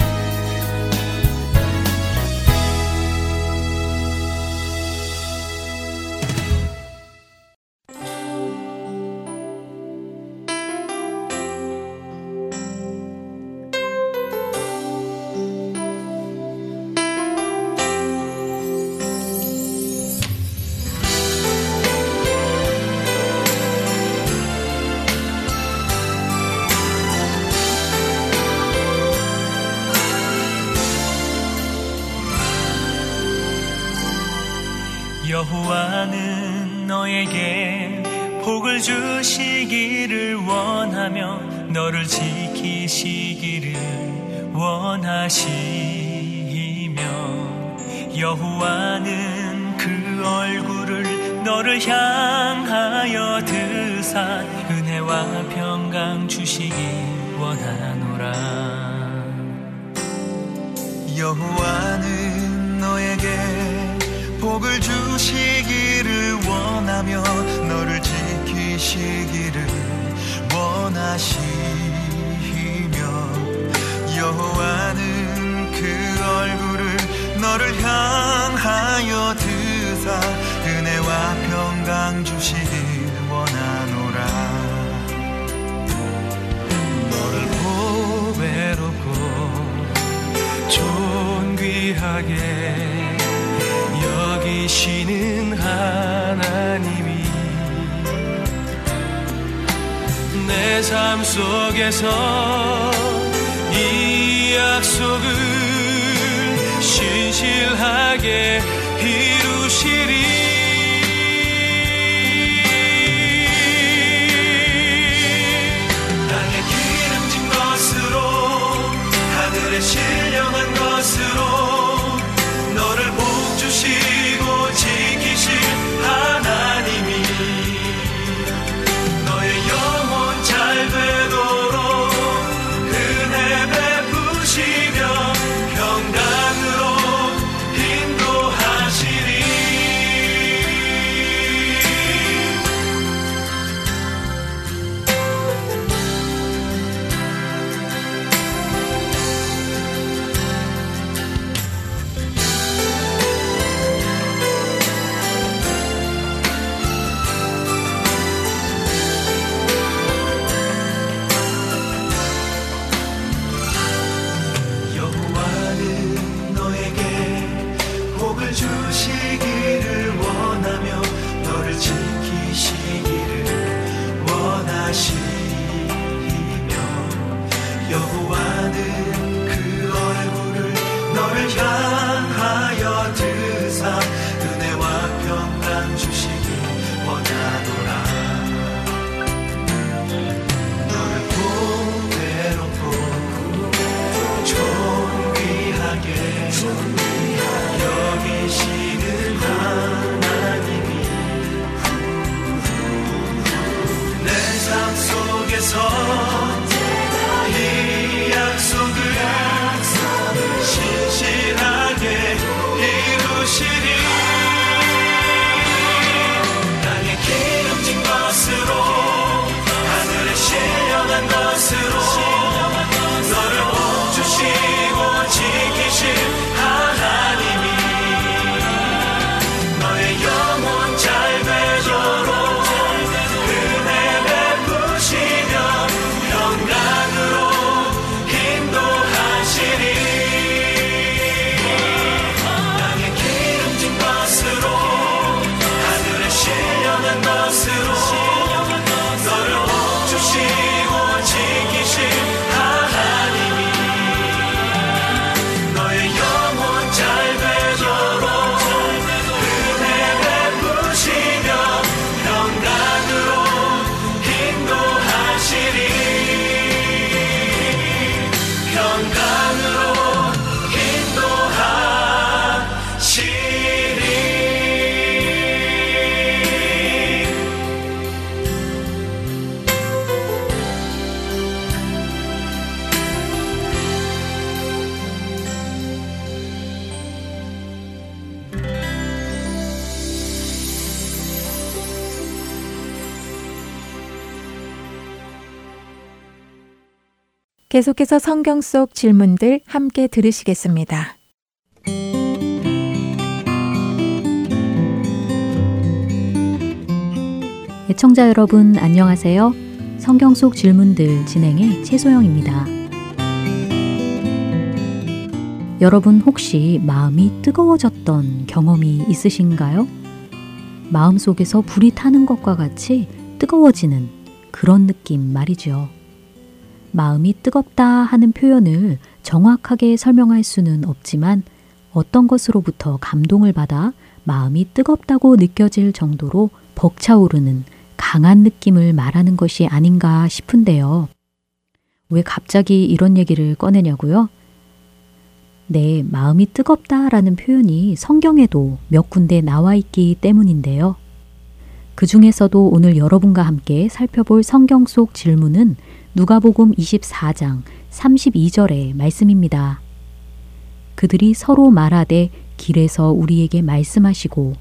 계속해서 성경 속 질문들 함께 들으시겠습니다. 애청자 여러분 안녕하세요. 성경 속 질문들 진행의 최소영입니다. 여러분 혹시 마음이 뜨거워졌던 경험이 있으신가요? 마음 속에서 불이 타는 것과 같이 뜨거워지는 그런 느낌 말이죠. 마음이 뜨겁다 하는 표현을 정확하게 설명할 수는 없지만 어떤 것으로부터 감동을 받아 마음이 뜨겁다고 느껴질 정도로 벅차오르는 강한 느낌을 말하는 것이 아닌가 싶은데요. 왜 갑자기 이런 얘기를 꺼내냐고요? 네, 마음이 뜨겁다라는 표현이 성경에도 몇 군데 나와 있기 때문인데요. 그 중에서도 오늘 여러분과 함께 살펴볼 성경 속 질문은 누가복음 24장 32절의 말씀입니다. 그들이 서로 말하되 길에서 우리에게 말씀하시고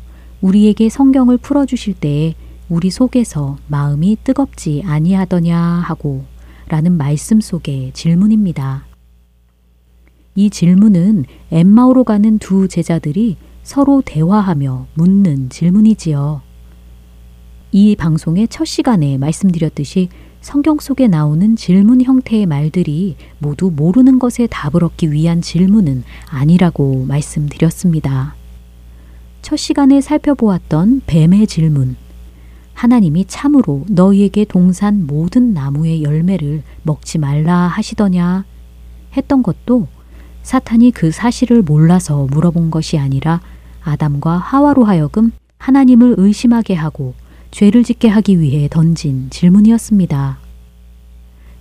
우리에게 성경을 풀어 주실 때에 우리 속에서 마음이 뜨겁지 아니하더냐 하고 라는 말씀 속의 질문입니다. 이 질문은 엠마오로 가는 두 제자들이 서로 대화하며 묻는 질문이지요. 이 방송의 첫 시간에 말씀드렸듯이 성경 속에 나오는 질문 형태의 말들이 모두 모르는 것에 답을 얻기 위한 질문은 아니라고 말씀드렸습니다. 첫 시간에 살펴보았던 뱀의 질문. 하나님이 참으로 너희에게 동산 모든 나무의 열매를 먹지 말라 하시더냐 했던 것도 사탄이 그 사실을 몰라서 물어본 것이 아니라 아담과 하와로 하여금 하나님을 의심하게 하고 죄를 짓게 하기 위해 던진 질문이었습니다.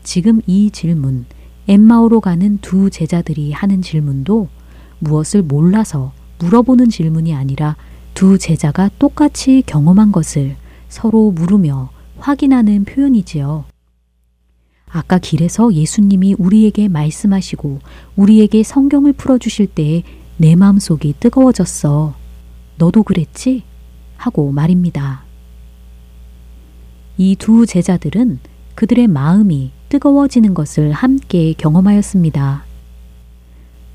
지금 이 질문, 엠마오로 가는 두 제자들이 하는 질문도 무엇을 몰라서 물어보는 질문이 아니라 두 제자가 똑같이 경험한 것을 서로 물으며 확인하는 표현이지요. 아까 길에서 예수님이 우리에게 말씀하시고 우리에게 성경을 풀어주실 때에 내 마음속이 뜨거워졌어. 너도 그랬지? 하고 말입니다. 이 두 제자들은 그들의 마음이 뜨거워지는 것을 함께 경험하였습니다.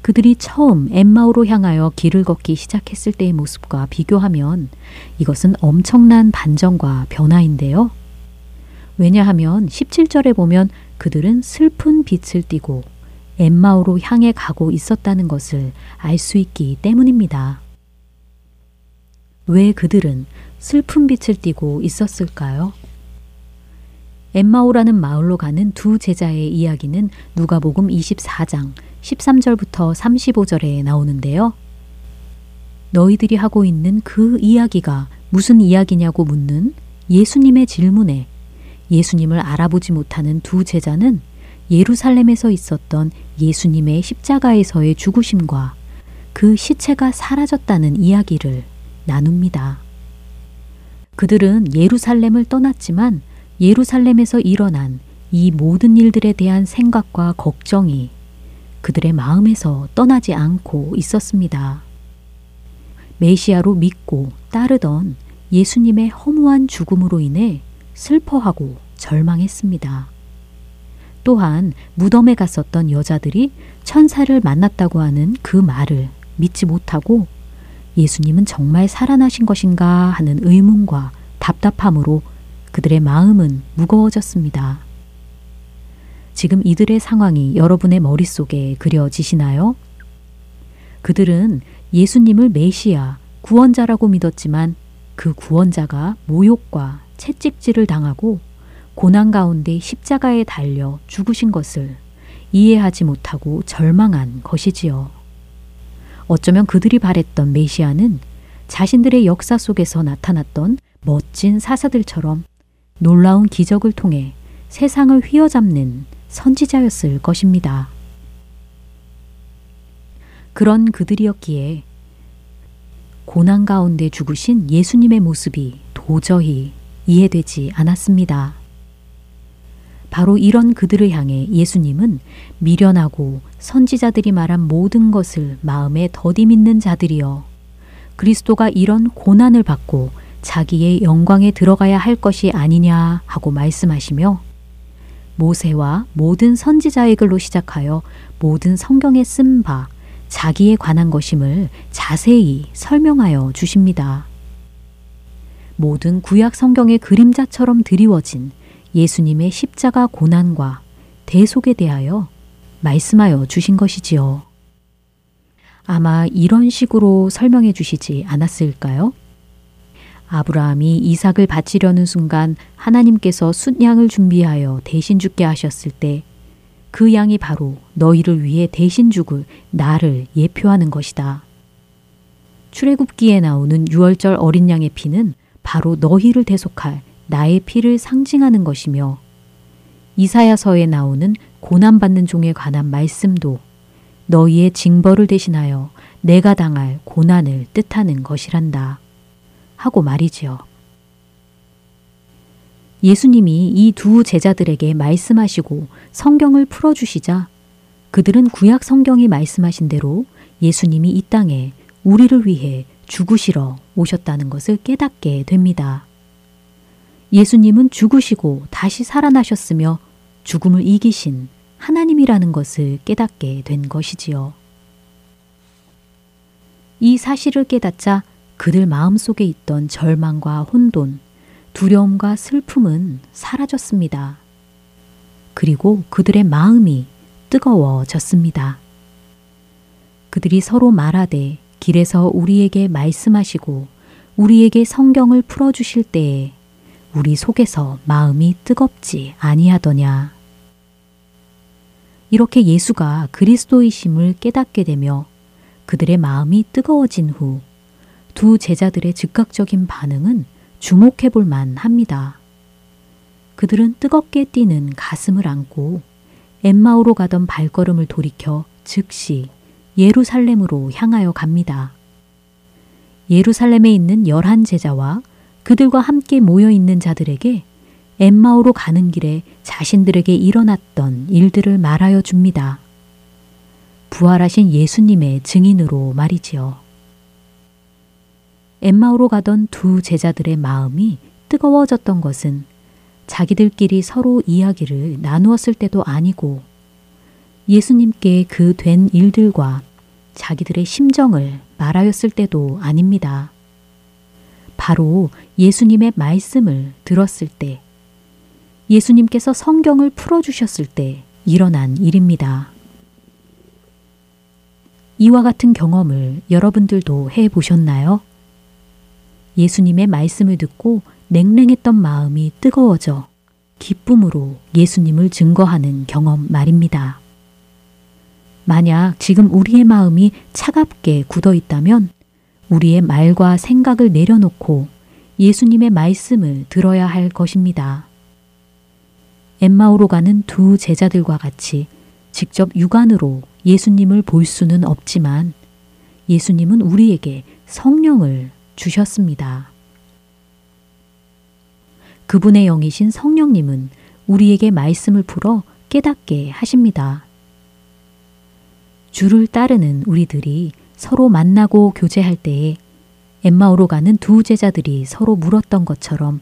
그들이 처음 엠마오로 향하여 길을 걷기 시작했을 때의 모습과 비교하면 이것은 엄청난 반전과 변화인데요. 왜냐하면 17절에 보면 그들은 슬픈 빛을 띠고 엠마오로 향해 가고 있었다는 것을 알 수 있기 때문입니다. 왜 그들은 슬픈 빛을 띠고 있었을까요? 엠마오라는 마을로 가는 두 제자의 이야기는 누가복음 24장 13절부터 35절에 나오는데요. 너희들이 하고 있는 그 이야기가 무슨 이야기냐고 묻는 예수님의 질문에 예수님을 알아보지 못하는 두 제자는 예루살렘에서 있었던 예수님의 십자가에서의 죽으심과 그 시체가 사라졌다는 이야기를 나눕니다. 그들은 예루살렘을 떠났지만 예루살렘에서 일어난 이 모든 일들에 대한 생각과 걱정이 그들의 마음에서 떠나지 않고 있었습니다. 메시아로 믿고 따르던 예수님의 허무한 죽음으로 인해 슬퍼하고 절망했습니다. 또한 무덤에 갔었던 여자들이 천사를 만났다고 하는 그 말을 믿지 못하고 예수님은 정말 살아나신 것인가 하는 의문과 답답함으로 그들의 마음은 무거워졌습니다. 지금 이들의 상황이 여러분의 머릿속에 그려지시나요? 그들은 예수님을 메시아, 구원자라고 믿었지만 그 구원자가 모욕과 채찍질을 당하고 고난 가운데 십자가에 달려 죽으신 것을 이해하지 못하고 절망한 것이지요. 어쩌면 그들이 바랬던 메시아는 자신들의 역사 속에서 나타났던 멋진 사사들처럼 놀라운 기적을 통해 세상을 휘어잡는 선지자였을 것입니다. 그런 그들이었기에 고난 가운데 죽으신 예수님의 모습이 도저히 이해되지 않았습니다. 바로 이런 그들을 향해 예수님은 미련하고 선지자들이 말한 모든 것을 마음에 더디 믿는 자들이여 그리스도가 이런 고난을 받고 자기의 영광에 들어가야 할 것이 아니냐 하고 말씀하시며 모세와 모든 선지자의 글로 시작하여 모든 성경에 쓴 바 자기에 관한 것임을 자세히 설명하여 주십니다. 모든 구약 성경의 그림자처럼 드리워진 예수님의 십자가 고난과 대속에 대하여 말씀하여 주신 것이지요. 아마 이런 식으로 설명해 주시지 않았을까요? 아브라함이 이삭을 바치려는 순간 하나님께서 숫양을 준비하여 대신 죽게 하셨을 때 그 양이 바로 너희를 위해 대신 죽을 나를 예표하는 것이다. 출애굽기에 나오는 유월절 어린 양의 피는 바로 너희를 대속할 나의 피를 상징하는 것이며 이사야서에 나오는 고난받는 종에 관한 말씀도 너희의 징벌을 대신하여 내가 당할 고난을 뜻하는 것이란다. 하고 말이지요. 예수님이 이 두 제자들에게 말씀하시고 성경을 풀어주시자 그들은 구약 성경이 말씀하신 대로 예수님이 이 땅에 우리를 위해 죽으시러 오셨다는 것을 깨닫게 됩니다. 예수님은 죽으시고 다시 살아나셨으며 죽음을 이기신 하나님이라는 것을 깨닫게 된 것이지요. 이 사실을 깨닫자 그들 마음속에 있던 절망과 혼돈, 두려움과 슬픔은 사라졌습니다. 그리고 그들의 마음이 뜨거워졌습니다. 그들이 서로 말하되 길에서 우리에게 말씀하시고 우리에게 성경을 풀어 주실 때에 우리 속에서 마음이 뜨겁지 아니하더냐. 이렇게 예수가 그리스도이심을 깨닫게 되며 그들의 마음이 뜨거워진 후 두 제자들의 즉각적인 반응은 주목해 볼 만합니다. 그들은 뜨겁게 뛰는 가슴을 안고 엠마오로 가던 발걸음을 돌이켜 즉시 예루살렘으로 향하여 갑니다. 예루살렘에 있는 열한 제자와 그들과 함께 모여 있는 자들에게 엠마오로 가는 길에 자신들에게 일어났던 일들을 말하여 줍니다. 부활하신 예수님의 증인으로 말이지요. 엠마오로 가던 두 제자들의 마음이 뜨거워졌던 것은 자기들끼리 서로 이야기를 나누었을 때도 아니고 예수님께 그 된 일들과 자기들의 심정을 말하였을 때도 아닙니다. 바로 예수님의 말씀을 들었을 때, 예수님께서 성경을 풀어주셨을 때 일어난 일입니다. 이와 같은 경험을 여러분들도 해 보셨나요? 예수님의 말씀을 듣고 냉랭했던 마음이 뜨거워져 기쁨으로 예수님을 증거하는 경험 말입니다. 만약 지금 우리의 마음이 차갑게 굳어 있다면 우리의 말과 생각을 내려놓고 예수님의 말씀을 들어야 할 것입니다. 엠마오로 가는 두 제자들과 같이 직접 육안으로 예수님을 볼 수는 없지만 예수님은 우리에게 성령을 주셨습니다. 그분의 영이신 성령님은 우리에게 말씀을 풀어 깨닫게 하십니다. 주를 따르는 우리들이 서로 만나고 교제할 때에 엠마오로 가는 두 제자들이 서로 물었던 것처럼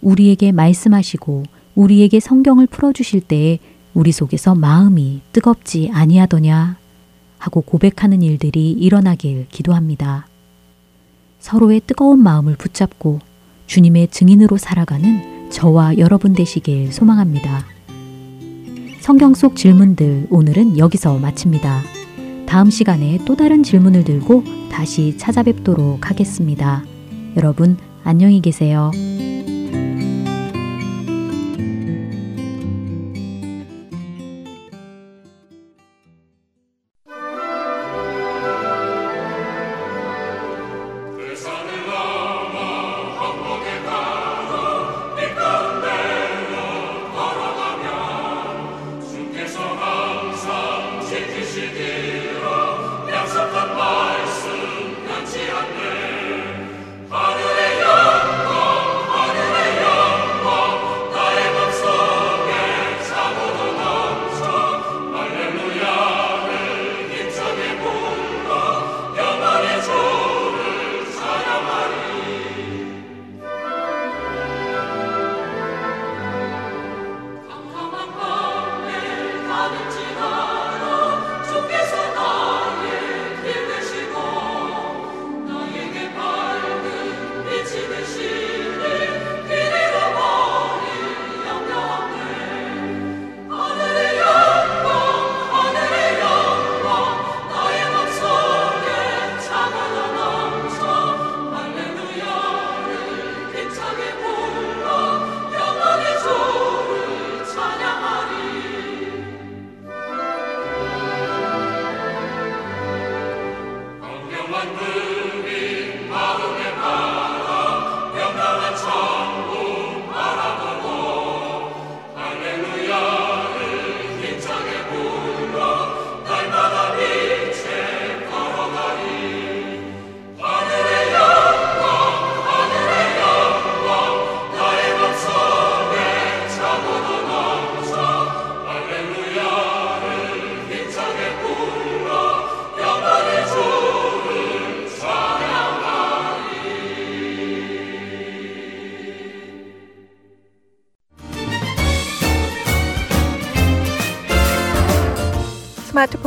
우리에게 말씀하시고 우리에게 성경을 풀어주실 때에 우리 속에서 마음이 뜨겁지 아니하더냐 하고 고백하는 일들이 일어나길 기도합니다. 서로의 뜨거운 마음을 붙잡고 주님의 증인으로 살아가는 저와 여러분 되시길 소망합니다. 성경 속 질문들 오늘은 여기서 마칩니다. 다음 시간에 또 다른 질문을 들고 다시 찾아뵙도록 하겠습니다. 여러분, 안녕히 계세요.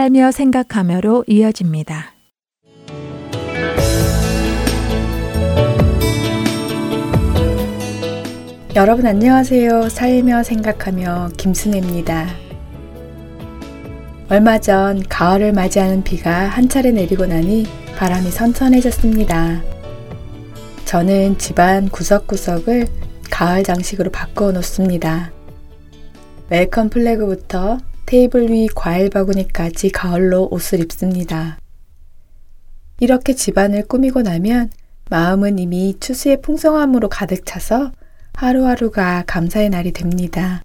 살며 생각하며로 이어집니다. 여러분 안녕하세요. 살며 생각하며 김순혜입니다. 얼마 전 가을을 맞이하는 비가 한 차례 내리고 나니 바람이 선선해졌습니다. 저는 집안 구석구석을 가을 장식으로 바꾸어 놓습니다. welcome flag부터 테이블 위 과일 바구니까지 가을로 옷을 입습니다. 이렇게 집안을 꾸미고 나면 마음은 이미 추수의 풍성함으로 가득 차서 하루하루가 감사의 날이 됩니다.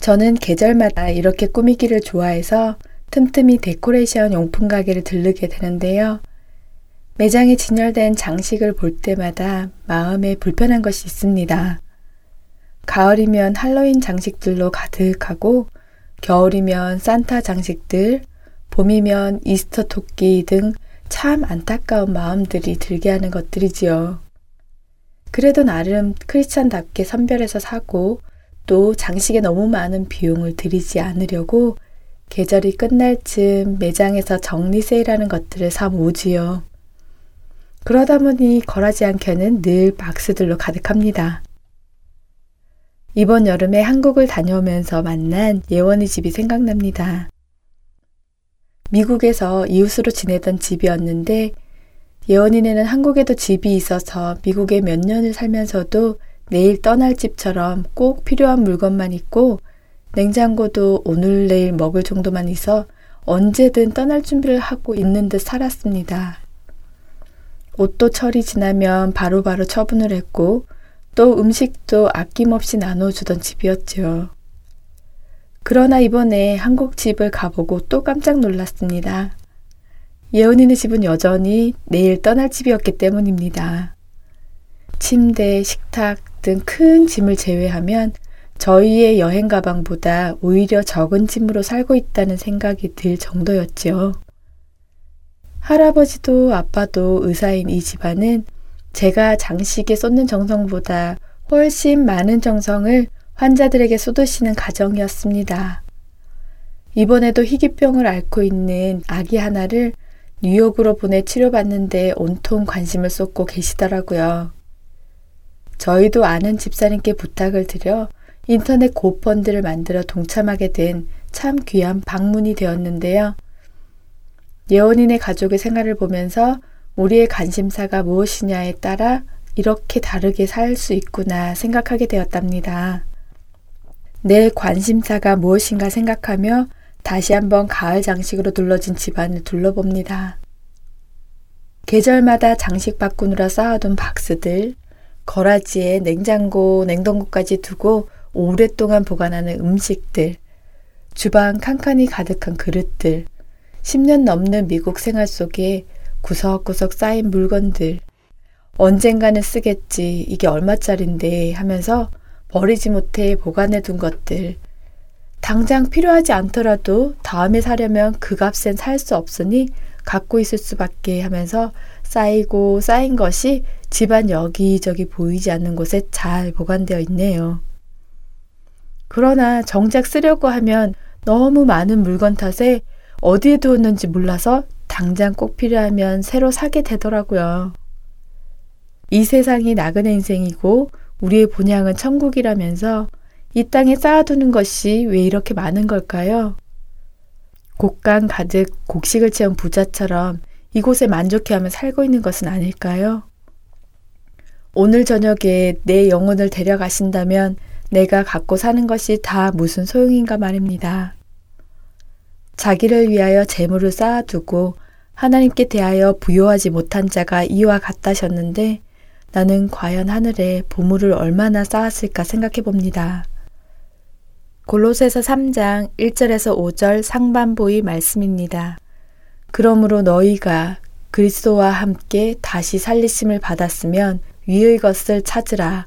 저는 계절마다 이렇게 꾸미기를 좋아해서 틈틈이 데코레이션 용품 가게를 들르게 되는데요. 매장에 진열된 장식을 볼 때마다 마음에 불편한 것이 있습니다. 가을이면 할로윈 장식들로 가득하고 겨울이면 산타 장식들, 봄이면 이스터 토끼 등 참 안타까운 마음들이 들게 하는 것들이지요. 그래도 나름 크리스찬답게 선별해서 사고 또 장식에 너무 많은 비용을 들이지 않으려고 계절이 끝날 즈음 매장에서 정리 세일하는 것들을 사 모으지요. 그러다 보니 거라지 않게는 늘 박스들로 가득합니다. 이번 여름에 한국을 다녀오면서 만난 예원이 집이 생각납니다. 미국에서 이웃으로 지내던 집이었는데 예원이네는 한국에도 집이 있어서 미국에 몇 년을 살면서도 내일 떠날 집처럼 꼭 필요한 물건만 있고 냉장고도 오늘 내일 먹을 정도만 있어 언제든 떠날 준비를 하고 있는 듯 살았습니다. 옷도 철이 지나면 바로바로 바로 처분을 했고 또 음식도 아낌없이 나눠주던 집이었죠. 그러나 이번에 한국 집을 가보고 또 깜짝 놀랐습니다. 예은이네 집은 여전히 내일 떠날 집이었기 때문입니다. 침대, 식탁 등 큰 짐을 제외하면 저희의 여행 가방보다 오히려 적은 짐으로 살고 있다는 생각이 들 정도였지요. 할아버지도 아빠도 의사인 이 집안은 제가 장식에 쏟는 정성보다 훨씬 많은 정성을 환자들에게 쏟으시는 가정이었습니다. 이번에도 희귀병을 앓고 있는 아기 하나를 뉴욕으로 보내 치료받는데 온통 관심을 쏟고 계시더라고요. 저희도 아는 집사님께 부탁을 드려 인터넷 고펀드를 만들어 동참하게 된 참 귀한 방문이 되었는데요. 예원인의 가족의 생활을 보면서 우리의 관심사가 무엇이냐에 따라 이렇게 다르게 살 수 있구나 생각하게 되었답니다. 내 관심사가 무엇인가 생각하며 다시 한번 가을 장식으로 둘러진 집안을 둘러봅니다. 계절마다 장식 바꾸느라 쌓아둔 박스들, 거라지에 냉장고, 냉동고까지 두고 오랫동안 보관하는 음식들, 주방 칸칸이 가득한 그릇들, 10년 넘는 미국 생활 속에 구석구석 쌓인 물건들, 언젠가는 쓰겠지, 이게 얼마짜린데 하면서 버리지 못해 보관해 둔 것들, 당장 필요하지 않더라도 다음에 사려면 그 값엔 살 수 없으니 갖고 있을 수밖에 하면서 쌓이고 쌓인 것이 집안 여기저기 보이지 않는 곳에 잘 보관되어 있네요. 그러나 정작 쓰려고 하면 너무 많은 물건 탓에 어디에 두었는지 몰라서 당장 꼭 필요하면 새로 사게 되더라고요. 이 세상이 나그네 인생이고 우리의 본향은 천국이라면서 이 땅에 쌓아두는 것이 왜 이렇게 많은 걸까요? 곡간 가득 곡식을 채운 부자처럼 이곳에 만족해하며 살고 있는 것은 아닐까요? 오늘 저녁에 내 영혼을 데려가신다면 내가 갖고 사는 것이 다 무슨 소용인가 말입니다. 자기를 위하여 재물을 쌓아두고 하나님께 대하여 부요하지 못한 자가 이와 같다셨는데 나는 과연 하늘에 보물을 얼마나 쌓았을까 생각해 봅니다. 골로새서 3장 1절에서 5절 상반부의 말씀입니다. 그러므로 너희가 그리스도와 함께 다시 살리심을 받았으면 위의 것을 찾으라.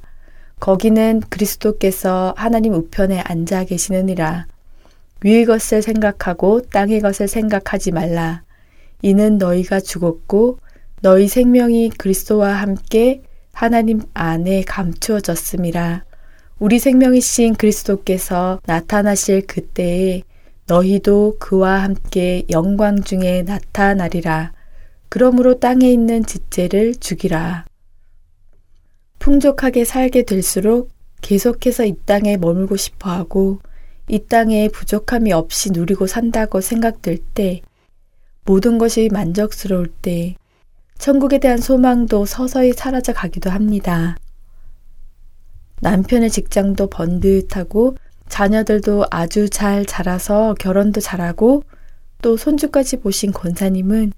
거기는 그리스도께서 하나님 우편에 앉아 계시느니라. 위의 것을 생각하고 땅의 것을 생각하지 말라. 이는 너희가 죽었고 너희 생명이 그리스도와 함께 하나님 안에 감추어졌음이라. 우리 생명이신 그리스도께서 나타나실 그때에 너희도 그와 함께 영광 중에 나타나리라. 그러므로 땅에 있는 지체를 죽이라. 풍족하게 살게 될수록 계속해서 이 땅에 머물고 싶어 하고 이 땅에 부족함이 없이 누리고 산다고 생각될 때 모든 것이 만족스러울 때 천국에 대한 소망도 서서히 사라져 가기도 합니다. 남편의 직장도 번듯하고 자녀들도 아주 잘 자라서 결혼도 잘하고 또 손주까지 보신 권사님은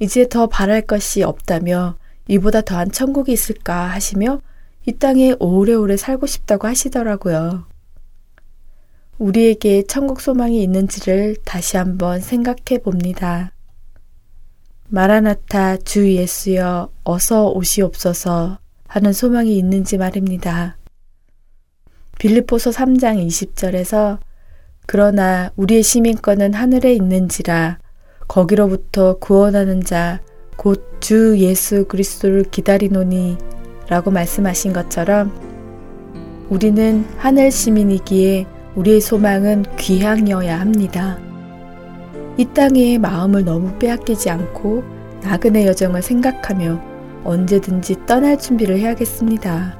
이제 더 바랄 것이 없다며 이보다 더한 천국이 있을까 하시며 이 땅에 오래오래 살고 싶다고 하시더라고요. 우리에게 천국 소망이 있는지를 다시 한번 생각해 봅니다. 마라나타 주 예수여 어서 오시옵소서 하는 소망이 있는지 말입니다. 빌립보서 3장 20절에서 그러나 우리의 시민권은 하늘에 있는지라 거기로부터 구원하는 자 곧 주 예수 그리스도를 기다리노니 라고 말씀하신 것처럼 우리는 하늘 시민이기에 우리의 소망은 귀향이어야 합니다. 이 땅에 마음을 너무 빼앗기지 않고 나그네 여정을 생각하며 언제든지 떠날 준비를 해야겠습니다.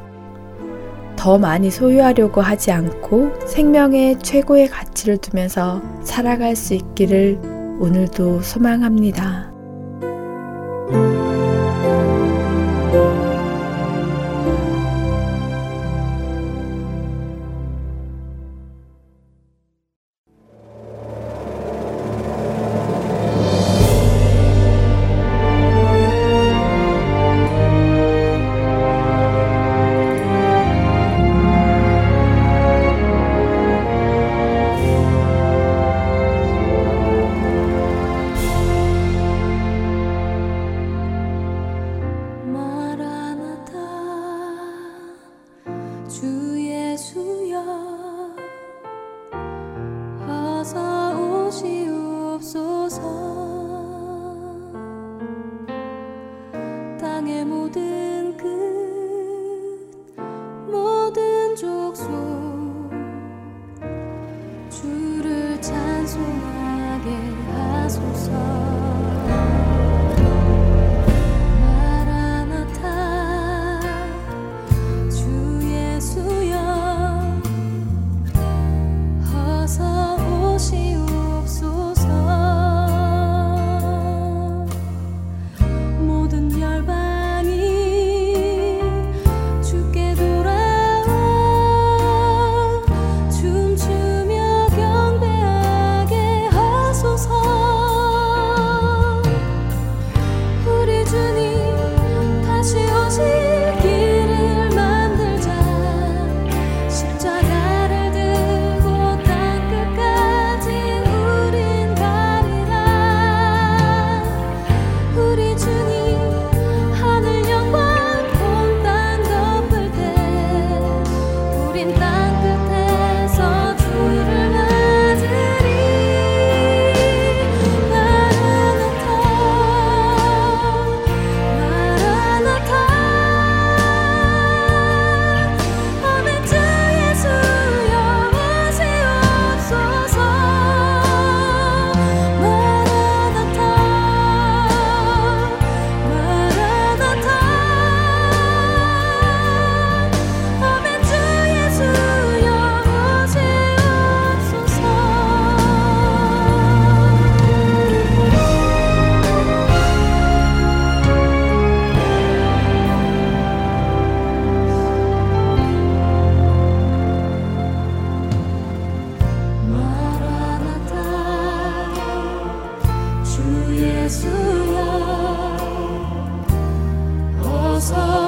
더 많이 소유하려고 하지 않고 생명의 최고의 가치를 두면서 살아갈 수 있기를 오늘도 소망합니다. 주 예수여 어서